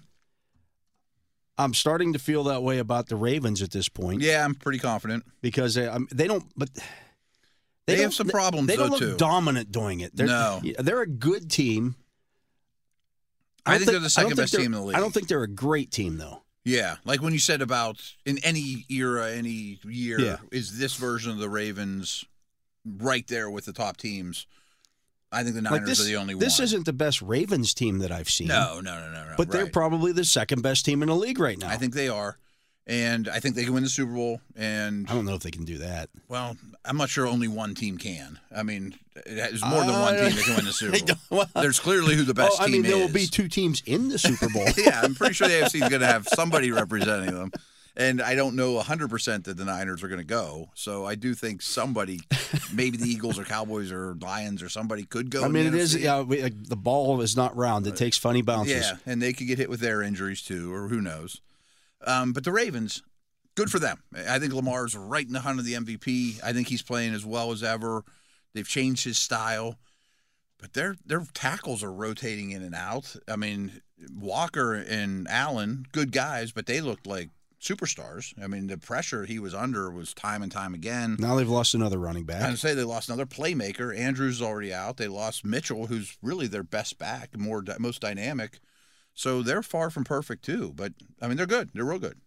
I'm starting to feel that way about the Ravens at this point Yeah, I'm pretty confident. because they, um, they don't but They have some problems, They don't though, look too. dominant doing it. They're, No. they're a good team. I don't think they're the second best team in the league. I don't think they're a great team though. Yeah, like when you said about in any era, any year, Yeah. is this version of the Ravens right there with the top teams? I think the Like Niners this, are the only this one. isn't the best Ravens team that I've seen. no, no, no, no, no. but they're probably the second best team in the league right now. I think they are, and I think they can win the Super Bowl. And I don't know if they can do that. well, I'm not sure only one team can. I mean, there's more than one Uh, team that can win the Super Bowl. well, There's clearly who the best oh, I team mean, there is. will be two teams in the Super Bowl. yeah, I'm pretty sure the AFC is going to have somebody representing them. And I don't know 100% that the Niners are going to go. So I do think somebody, maybe the Eagles or Cowboys or Lions or somebody could go. I mean, it is. Yeah, we, uh, the ball is not round. It takes funny bounces. Yeah, and they could get hit with their injuries too, or who knows. Um, but the Ravens, good for them. I think Lamar's right in the hunt of the MVP. I think he's playing as well as ever. They've changed his style, but their their tackles are rotating in and out. I mean, Walker and Allen, good guys, but they looked like superstars. I mean, the pressure he was under was time and time again. Now they've lost another running back. I'd say they lost another playmaker. Andrews is already out. They lost Mitchell, who's really their best back, more most dynamic. So they're far from perfect too. But I mean, they're good. They're real good.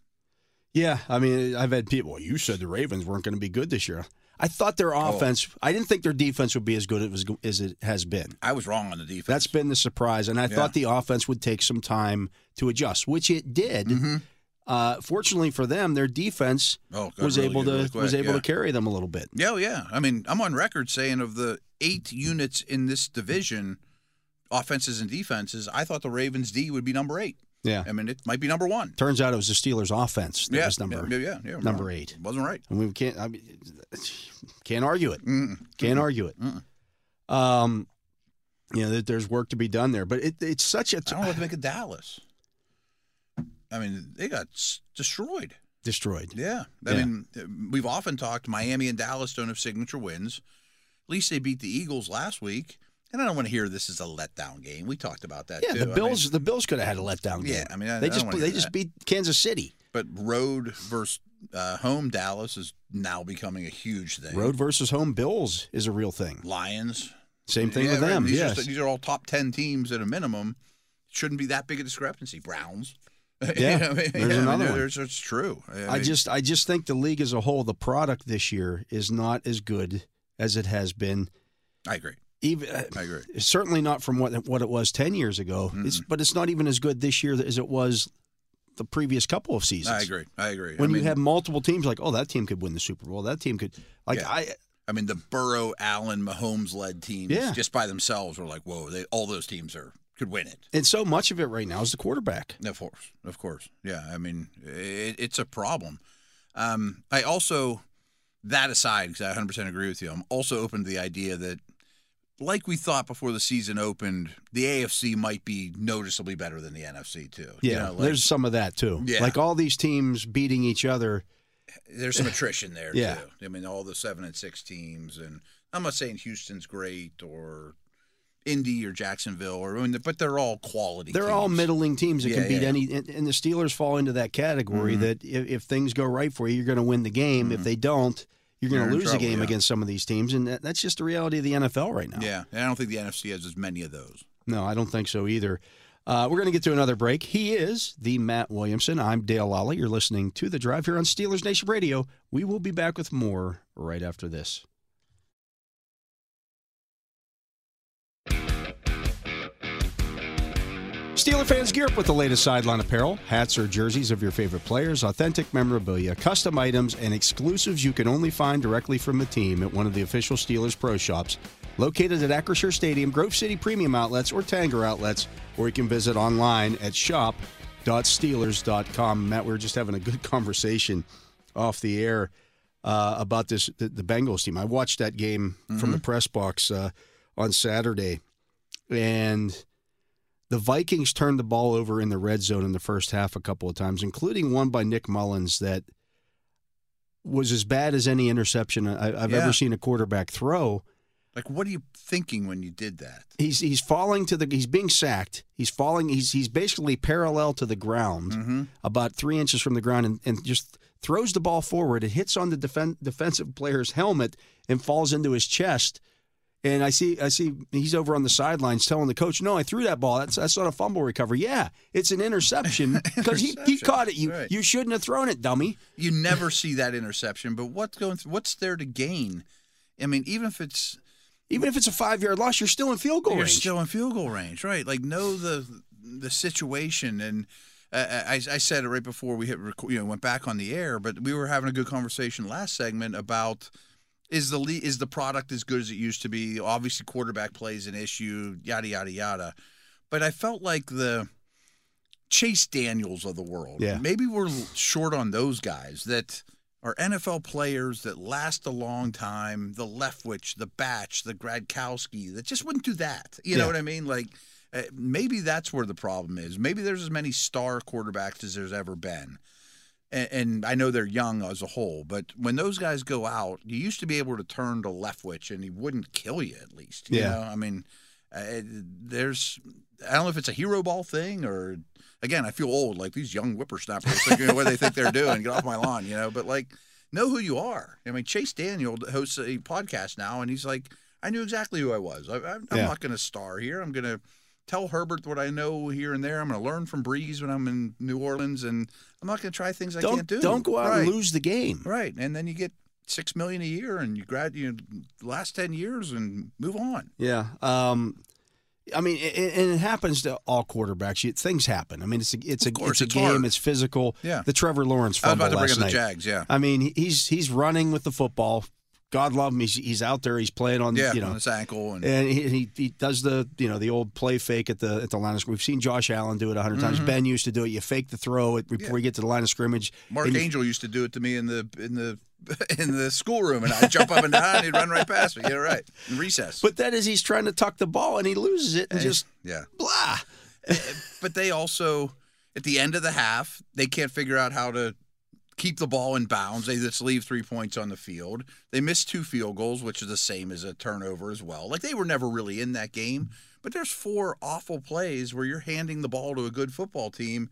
Yeah, I mean, I've had people. Well, you said the Ravens weren't going to be good this year. I thought their offense. I didn't think their defense would be as good as, as it has been. I was wrong on the defense. That's been the surprise, and I Yeah. thought the offense would take some time to adjust, which it did. Mm-hmm. Uh, fortunately for them, their defense Oh, was really able to really was able yeah. to carry them a little bit. Yeah, yeah. I mean, I'm on record saying of the eight units in this division, offenses and defenses, I thought the Ravens D would be number eight. Yeah. I mean, it might be number one. Turns out it was the Steelers' offense that yeah, was number yeah, yeah, yeah, number eight. Wasn't right. and we can't. I mean, can't argue it. Mm-mm. Can't argue it. Mm-mm. Um, you know, there- there's work to be done there, but it, it's such a I don't know what to make of Dallas. I mean, they got s- destroyed. destroyed. Yeah. I Yeah. mean, we've often talked Miami and Dallas don't have signature wins. At least they beat the Eagles last week. And I don't want to hear this is a letdown game. We talked about that Yeah, too. the I mean, Bills. the Bills could have had a letdown game. Yeah, I mean, I- they I just they just that. beat Kansas City. but road versus uh, home Dallas is now becoming a huge thing. Road versus home Bills is a real thing. Lions. Same thing Yeah, with them. These, yes. are, these are all top 10 teams at a minimum. Shouldn't be that big a discrepancy. Browns. Yeah, You know I there's Yeah, I mean, another one. there's- It's true. I mean, just I just think the league as a whole, the product this year is not as good as it has been. I agree. Even I agree. certainly not from what what it was ten years ago. It's but it's not even as good this year as it was the previous couple of seasons. I agree. I agree. When I mean, you have multiple teams, like oh that team could win the Super Bowl, that team could like Yeah. I I mean, the Burrow, Allen, Mahomes led teams Yeah. just by themselves were like, whoa, they, all those teams are could win it. and so much of it right now is the quarterback. Of course, of course. Yeah, I mean, it, it's a problem. Um, I also, that aside, because I 100% agree with you, I'm also open to the idea that, like we thought before the season opened, the AFC might be noticeably better than the NFC too. You Yeah, know, like, there's some of that too. Yeah. Like all these teams beating each other. there's some attrition there Yeah. too. I mean, all the seven and six teams, and I'm not saying Houston's great or Indy or Jacksonville, or I mean, but they're all quality. They're all middling teams that Yeah, can beat yeah. any, and, and the Steelers fall into that category Mhm. that if, if things go right for you, you're going to win the game. If Mhm. they don't, you're going to lose trouble, the game yeah. against some of these teams, and that, that's just the reality of the NFL right now. Yeah, and I don't think the NFC has as many of those. No, I don't think so either. Uh, we're going to get to another break. He is the Matt Williamson. I'm Dale Lolley. You're listening to The Drive here on Steelers Nation Radio. We will be back with more right after this. Steeler fans gear up with the latest sideline apparel, hats or jerseys of your favorite players, authentic memorabilia, custom items, and exclusives you can only find directly from the team at one of the official Steelers Pro Shops located at Acrisure Stadium, Grove City Premium Outlets, or Tanger Outlets, or you can visit online at shop.steelers.com. Matt, we were just having a good conversation off the air uh, about this the, the Bengals team. I watched that game from the press box uh, on Saturday, and the Vikings turned the ball over in the red zone in the first half a couple of times, including one by Nick Mullens that was as bad as any interception I, I've Yeah. ever seen a quarterback throw. Like, what are you thinking when you did that? He's he's falling to the he's being sacked. He's falling. He's he's basically parallel to the ground, Mm-hmm. about three inches from the ground, and, and just throws the ball forward. It hits on the defen- defensive player's helmet and falls into his chest. And I see I see he's over on the sidelines telling the coach, "No, I threw that ball. That's that's not a fumble recovery. Yeah, it's an interception because he, he caught it. You Right. you shouldn't have thrown it, dummy." You never see that interception, but what's going? Through, what's there to gain? I mean, even if it's Even if it's a five yard loss, you're still in field goal you're range. still in field goal range, right? Like know the the situation, and uh, I, I said it right before we hit, you know, went back on the air. But we were having a good conversation last segment about is the le- is the product as good as it used to be? Obviously, quarterback play is an issue, yada yada yada. But I felt like the Chase Daniels of the world. Yeah. Maybe we're short on those guys that are NFL players that last a long time. The Leftwich, the Batch, the Gradkowski that just wouldn't do that. You know what I mean? Like uh, maybe that's where the problem is. Maybe there's as many star quarterbacks as there's ever been. And, and I know they're young as a whole, but when those guys go out, you used to be able to turn to Leftwich and he wouldn't kill you at least. You Yeah. know? I mean, uh, there's I don't know if it's a hero ball thing or again, I feel old like these young whippersnappers thinking what they think they're doing. Get off my lawn, you know. But like, know who you are. I mean, Chase Daniel hosts a podcast now, and he's like, I knew exactly who I was. I, I'm, I'm Yeah. not going to star here. I'm going to tell Herbert what I know here and there. I'm going to learn from Brees when I'm in New Orleans, and I'm not going to try things I don't can't do. don't go out right. and lose the game. Right, and then you get six million a year, and you grad you know, last ten years and move on. Yeah. Um, I mean, it, and it happens to all quarterbacks. You, things happen. I mean, it's a it's a course, it's a it's game. hard. It's physical. Yeah. The Trevor Lawrence I was fumble about to bring last up the night. Jags. Yeah, I mean, he's he's running with the football. God love him. He's he's out there. He's playing on yeah, you on know. his ankle and And he, he he does the you know the old play fake at the at the line of scrimmage. We've seen Josh Allen do it a 100 times. Ben used to do it. You fake the throw it before Mm-hmm. Yeah. you get to the line of scrimmage. Mark and you- Angel used to do it to me in the in the in the schoolroom, and I'd jump up and down, and he'd run right past me. Yeah, right. In recess. But then as he's trying to tuck the ball and he loses it and Eh, just yeah. blah. But they also, at the end of the half, they can't figure out how to keep the ball in bounds. They just leave three points on the field. They missed two field goals, which is the same as a turnover as well. Like they were never really in that game. But there's four awful plays where you're handing the ball to a good football team.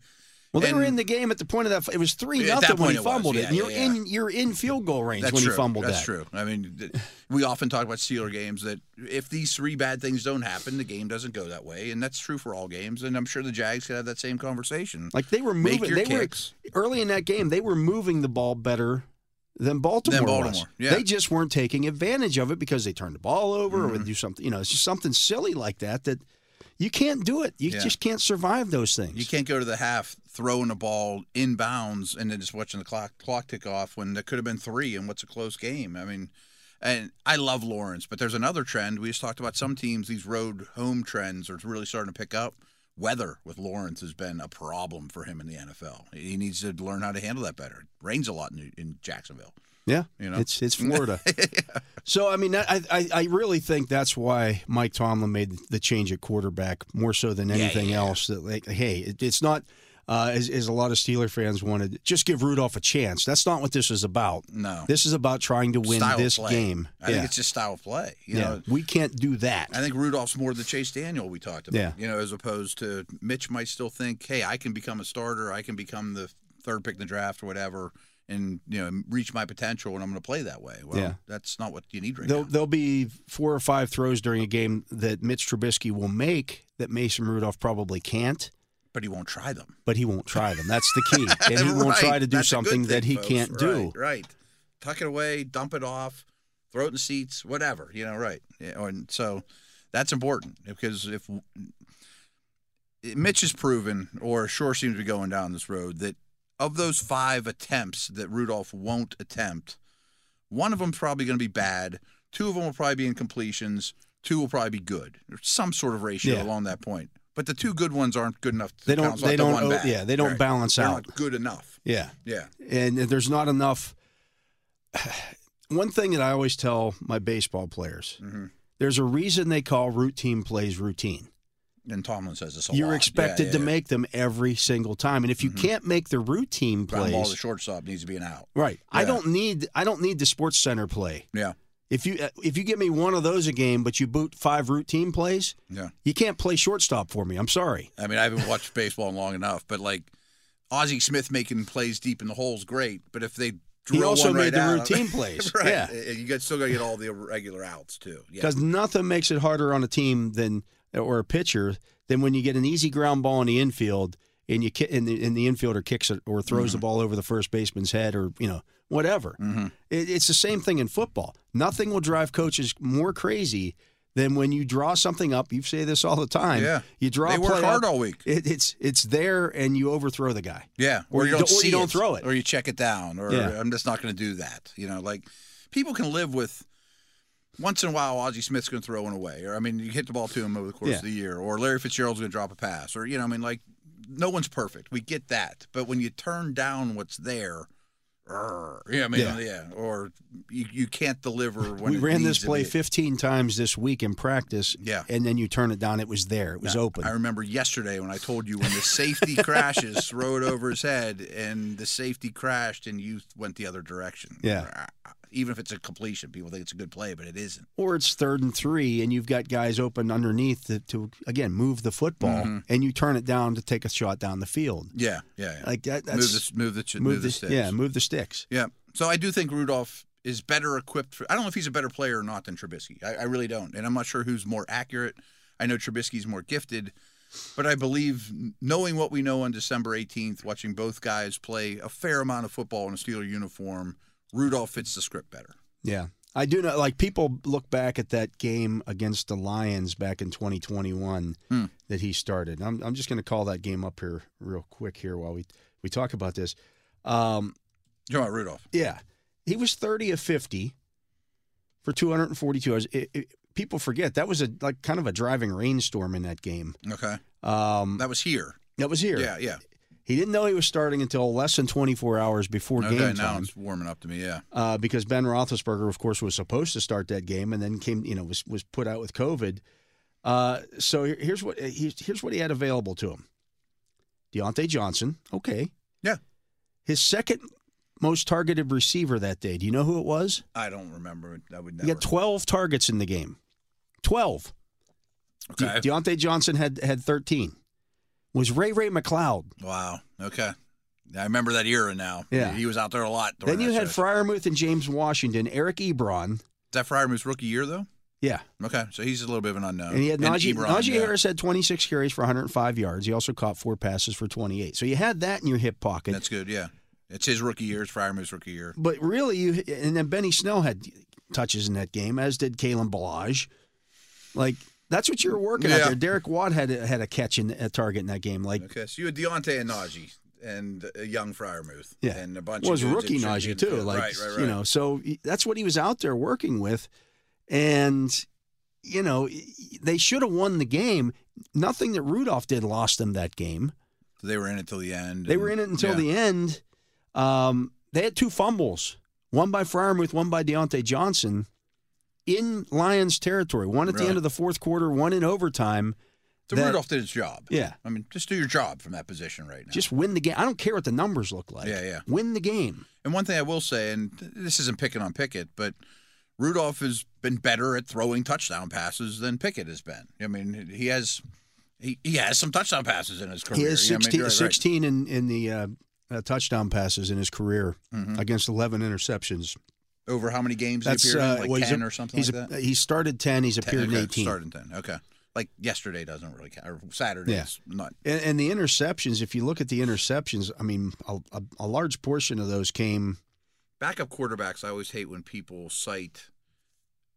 Well, they were in the game at the point of that. It was three nothing when he it fumbled it. Yeah, And you're yeah, in you're in field goal range That's when true. he fumbled that. That's that. true. I mean, we often talk about Steeler games that if these three bad things don't happen, the game doesn't go that way, and that's true for all games. And I'm sure the Jags could have that same conversation. Like they were moving. They were early in that game. They were moving the ball better than Baltimore, Than was. Baltimore, yeah. They just weren't taking advantage of it because they turned the ball over or Mm-hmm. would do something. You know, it's just something silly like that that you can't do it. You Yeah. just can't survive those things. You can't go to the half throwing the ball in bounds and then just watching the clock clock tick off when there could have been three and what's a close game. I mean, and I love Lawrence, but there's another trend. We just talked about some teams; these road home trends are really starting to pick up. Weather with Lawrence has been a problem for him in the NFL. He needs to learn how to handle that better. It rains a lot in, in Jacksonville. Yeah, You know? it's it's Florida. So I mean, I, I I really think that's why Mike Tomlin made the change at quarterback more so than anything yeah. else. That like, hey, it, it's not uh, as, as a lot of Steeler fans wanted. Just give Rudolph a chance. That's not what this is about. No, This is about trying to win style this game. I yeah, think it's just style of play. You yeah. know, we can't do that. I think Rudolph's more the Chase Daniel we talked about. Yeah. You know, as opposed to Mitch might still think, hey, I can become a starter, I can become the third pick in the draft or whatever, and you know, reach my potential, and I'm going to play that way. Well, Yeah. that's not what you need right There'll, now. there'll be four or five throws during a game that Mitch Trubisky will make that Mason Rudolph probably can't, But he won't try them. but he won't try them. That's the key. And he won't try to do That's something that he folks. can't do. Right, right. Tuck it away, dump it off, throw it in seats, whatever. You know, right. Yeah, and so that's important because if Mitch has proven, or sure seems to be going down this road, that of those five attempts that Rudolph won't attempt, one of them's probably going to be bad. Two of them will probably be incompletions. Two will probably be good. There's some sort of ratio Yeah. along that point. But the two good ones aren't good enough. To They don't- they don't bad. yeah, they don't Right. balance They're out. Not good enough. Yeah. Yeah. and there's not enough. One thing that I always tell my baseball players: hmm there's a reason they call routine plays routine. And Tomlin says this a You're lot. expected Yeah, to yeah. make them every single time, and if you Mhm. can't make the routine ground ball plays, shortstop needs to be an out. right? I don't need I don't need the Sports Center play. Yeah. If you if you give me one of those a game, but you boot five routine plays, Yeah. you can't play shortstop for me. I'm sorry. I mean, I haven't watched baseball long enough, but like Ozzie Smith making plays deep in the holes, great. But if they He also made right the out- routine plays. right? Yeah. You got still got to get all the regular outs too. Yeah. because nothing makes it harder on a team than or a pitcher than when you get an easy ground ball in the infield and you and the, and the infielder kicks it or throws the ball over the first baseman's head or you know whatever. hmm It, it's the same thing in football. Nothing will drive coaches more crazy than when you draw something up. You say this all the time. Yeah. you draw. They a work hard up, all week. It, it's it's there and you overthrow the guy. Yeah, Or or, you don't don't- or you see don't throw it. or you check it down, or Yeah. I'm just not going to do that. You know, like people can live with. Once in a while, Ozzie Smith's going to throw one away, or I mean, you hit the ball to him over the course Yeah. of the year, or Larry Fitzgerald's going to drop a pass, or you know, I mean, like no one's perfect. We get that, but when you turn down what's there. Yeah, I mean, Yeah. yeah, or you, you can't deliver when we it ran this play 15 times this week in practice. Yeah. and then you turn it down. It was there. It was open. I remember yesterday when I told you when the safety crashes, throw it over his head, and the safety crashed, and you went the other direction. Yeah. Even if it's a completion, people think it's a good play, but it isn't. or it's third and three, and you've got guys open underneath to, to again move the football, Mhm. and you turn it down to take a shot down the field. Yeah, yeah. yeah. Like that. That's, move the move the move, move, the, the sticks. yeah, move the sticks. Yeah. So I do think Rudolph is better equipped. For, I don't know if he's a better player or not than Trubisky. I, I really don't, and I'm not sure who's more accurate. I know Trubisky's more gifted, but I believe knowing what we know on December 18th, watching both guys play a fair amount of football in a Steeler uniform Rudolph fits the script better. Yeah. I do know, like, people look back at that game against the Lions back in 2021 Hmm. that he started. I'm, I'm just going to call that game up here real quick here while we, we talk about this. Um, You talking about Rudolph? yeah. He was 30 of 50 for 242 yards. It, it, people forget that was a like kind of a driving rainstorm in that game. Okay, Um, that was here. that was here. Yeah, yeah. He didn't know he was starting until less than 24 hours before Okay, game now time. it's warming up to me. Yeah. uh, because Ben Roethlisberger, of course, was supposed to start that game and then came, you know, was was put out with COVID. Uh, so here's what here's, here's what he had available to him: Diontae Johnson, okay, Yeah. His second most targeted receiver that day. Do you know who it was? I don't remember. I would never. He got 12 targets in the game. 12. De- Diontae Johnson had had 13. Was Ray Ray McCloud. Wow. Okay. I remember that era now. Yeah. He was out there a lot. Then you had. Freiermuth and James Washington, Eric Ebron. Is that Freiermuth's rookie year though? Yeah. Okay, so he's a little bit of an unknown. And he had Najee, Ebron, Najee yeah. Harris had 26 carries for 105 yards. He also caught four passes for 28. So you had that in your hip pocket. That's good. Yeah, it's his rookie year. It's Freiermuth's rookie year. but really, you and then Benny Snell had touches in that game, as did Kalen Ballage. Like that's what you were working Yeah. out there. Derek Watt had a, had a catch in a target in that game. Like Okay, so you had Diontae and Najee and a young Freiermuth. Yeah. and a bunch. was of dudes rookie Najee should be in too. Like right, right, right. you know, so that's what he was out there working with, and you know they should have won the game. Nothing that Rudolph did lost them that game. So they were in it till the end. They and- were in it until yeah. the end. Um, they had two fumbles, one by Freiermuth, one by Diontae Johnson, in Lions territory. One at the end of the fourth quarter, one in overtime. So that- Rudolph did his job. Yeah, I mean, just do your job from that position right now. just win the game. I don't care what the numbers look like. Yeah, yeah. Win the game. And one thing I will say, and this isn't picking on Pickett, but Rudolph has been better at throwing touchdown passes than Pickett has been. I mean, he has he, he has some touchdown passes in his career. He has You know, I mean, 16, right, right. 16 in, in the uh, uh, touchdown passes in his career Mhm. against 11 interceptions. Over how many games he That's appeared uh, in? Like well, ten a- or something like a- that. He started 10. He's 10, appeared in 18. Started ten. Okay. Like yesterday doesn't really count. Or Saturday Yeah. not. And, and the interceptions, if you look at the interceptions, I mean, a, a, a large portion of those came. Backup quarterbacks, I always hate when people cite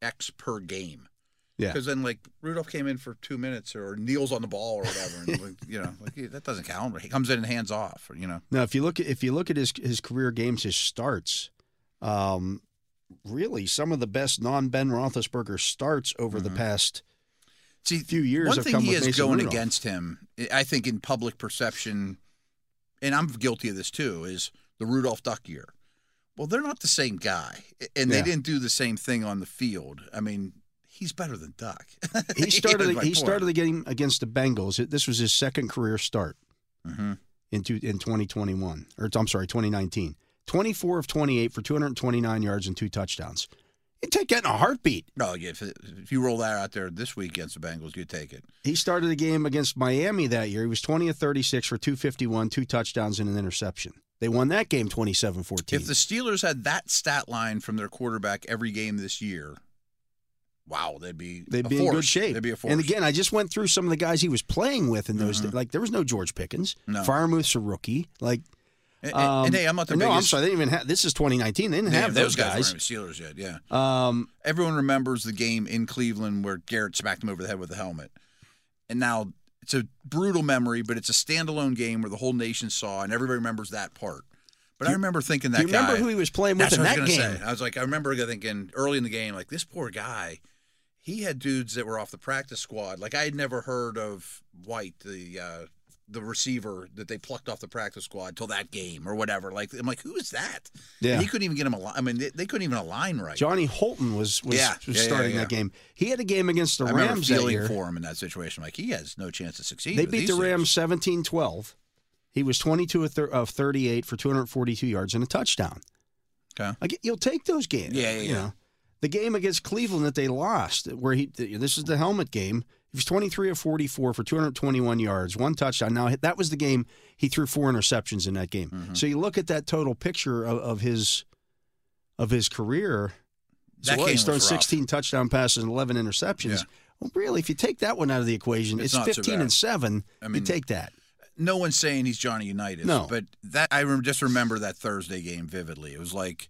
X per game. Yeah. Because then, like Rudolph came in for two minutes, or kneels on the ball, or whatever, and like, you know, like yeah, that doesn't count. He comes in and hands off, or, you know. Now, if you look at if you look at his his career games, his starts, um, really some of the best non Ben Roethlisberger starts over the Mhm. past See, few years one thing he has Mason going Rudolph. against him, I think, in public perception, and I'm guilty of this too, is the Rudolph Duck year. Well, they're not the same guy, and they Yeah. didn't do the same thing on the field. I mean, he's better than Duck. He started. He point. started the game against the Bengals. This was his second career start Mhm. into in 2021, or I'm sorry, 2019. 24 of 28 for 229 yards and two touchdowns. You take that in a heartbeat. No, if, if you roll that out there this week against the Bengals, you take it. He started the game against Miami that year. He was 20 of 36 for 251, two touchdowns and an interception. They won that game 27-14. If the Steelers had that stat line from their quarterback every game this year, wow, they'd be They'd be in good shape. They'd be a force. And again, I just went through some of the guys he was playing with in those. Mhm. Like there was no George Pickens. No. Freiermuth's a rookie. Like and, um, and hey, I'm not the no, I'm sorry. They didn't even have. This is 2019. They didn't Yeah, have those guys. weren't even Steelers yet. Yeah. Um, Everyone remembers the game in Cleveland where Garrett smacked him over the head with a helmet. And now it's a brutal memory, but it's a standalone game where the whole nation saw, and everybody remembers that part. But I remember thinking that do you remember guy. who he was playing with in that I was game? say. I was like, I remember thinking early in the game, like this poor guy. He had dudes that were off the practice squad. Like I had never heard of White, the uh, the receiver that they plucked off the practice squad till that game or whatever. Like I'm like, who is that? Yeah. And he couldn't even get him a line. I mean, they, they couldn't even align right. Johnny Holton was was, Yeah, was yeah, starting yeah. that game. He had a game against the I Rams that feeling year. for him in that situation. Like he has no chance to succeed. They beat the. Rams 17-12. He was 22 of, of 38 for 242 yards and a touchdown. Okay. Like, you'll take those games. Yeah, yeah, You know, the game against Cleveland that they lost, where he this is the helmet game. He was 23 of 44 for 221 yards, one touchdown. Now that was the game he threw four interceptions in that game. Mm-hmm. So you look at that total picture of, of his of his career. So That what, game he's thrown 16 touchdown passes and 11 interceptions. Yeah. Well, really, if you take that one out of the equation, It's it's, 15 and seven. I mean, you take that. no one's saying he's Johnny Unitas. No. but that I just remember that Thursday game vividly. It was like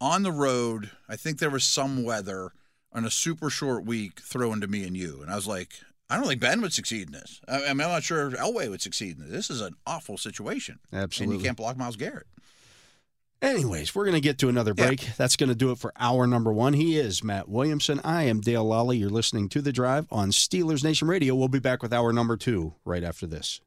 on the road. I think there was some weather on a super short week thrown to me and you, and I was like, I don't think Ben would succeed in this. I, mean, I'm not sure if Elway would succeed in this. This is an awful situation, Absolutely. and you can't block Myles Garrett. Anyways, we're going to get to another Yeah. break. That's going to do it for hour number one. He is Matt Williamson. I am Dale Lolley. You're listening to The Drive on Steelers Nation Radio. We'll be back with hour number two right after this.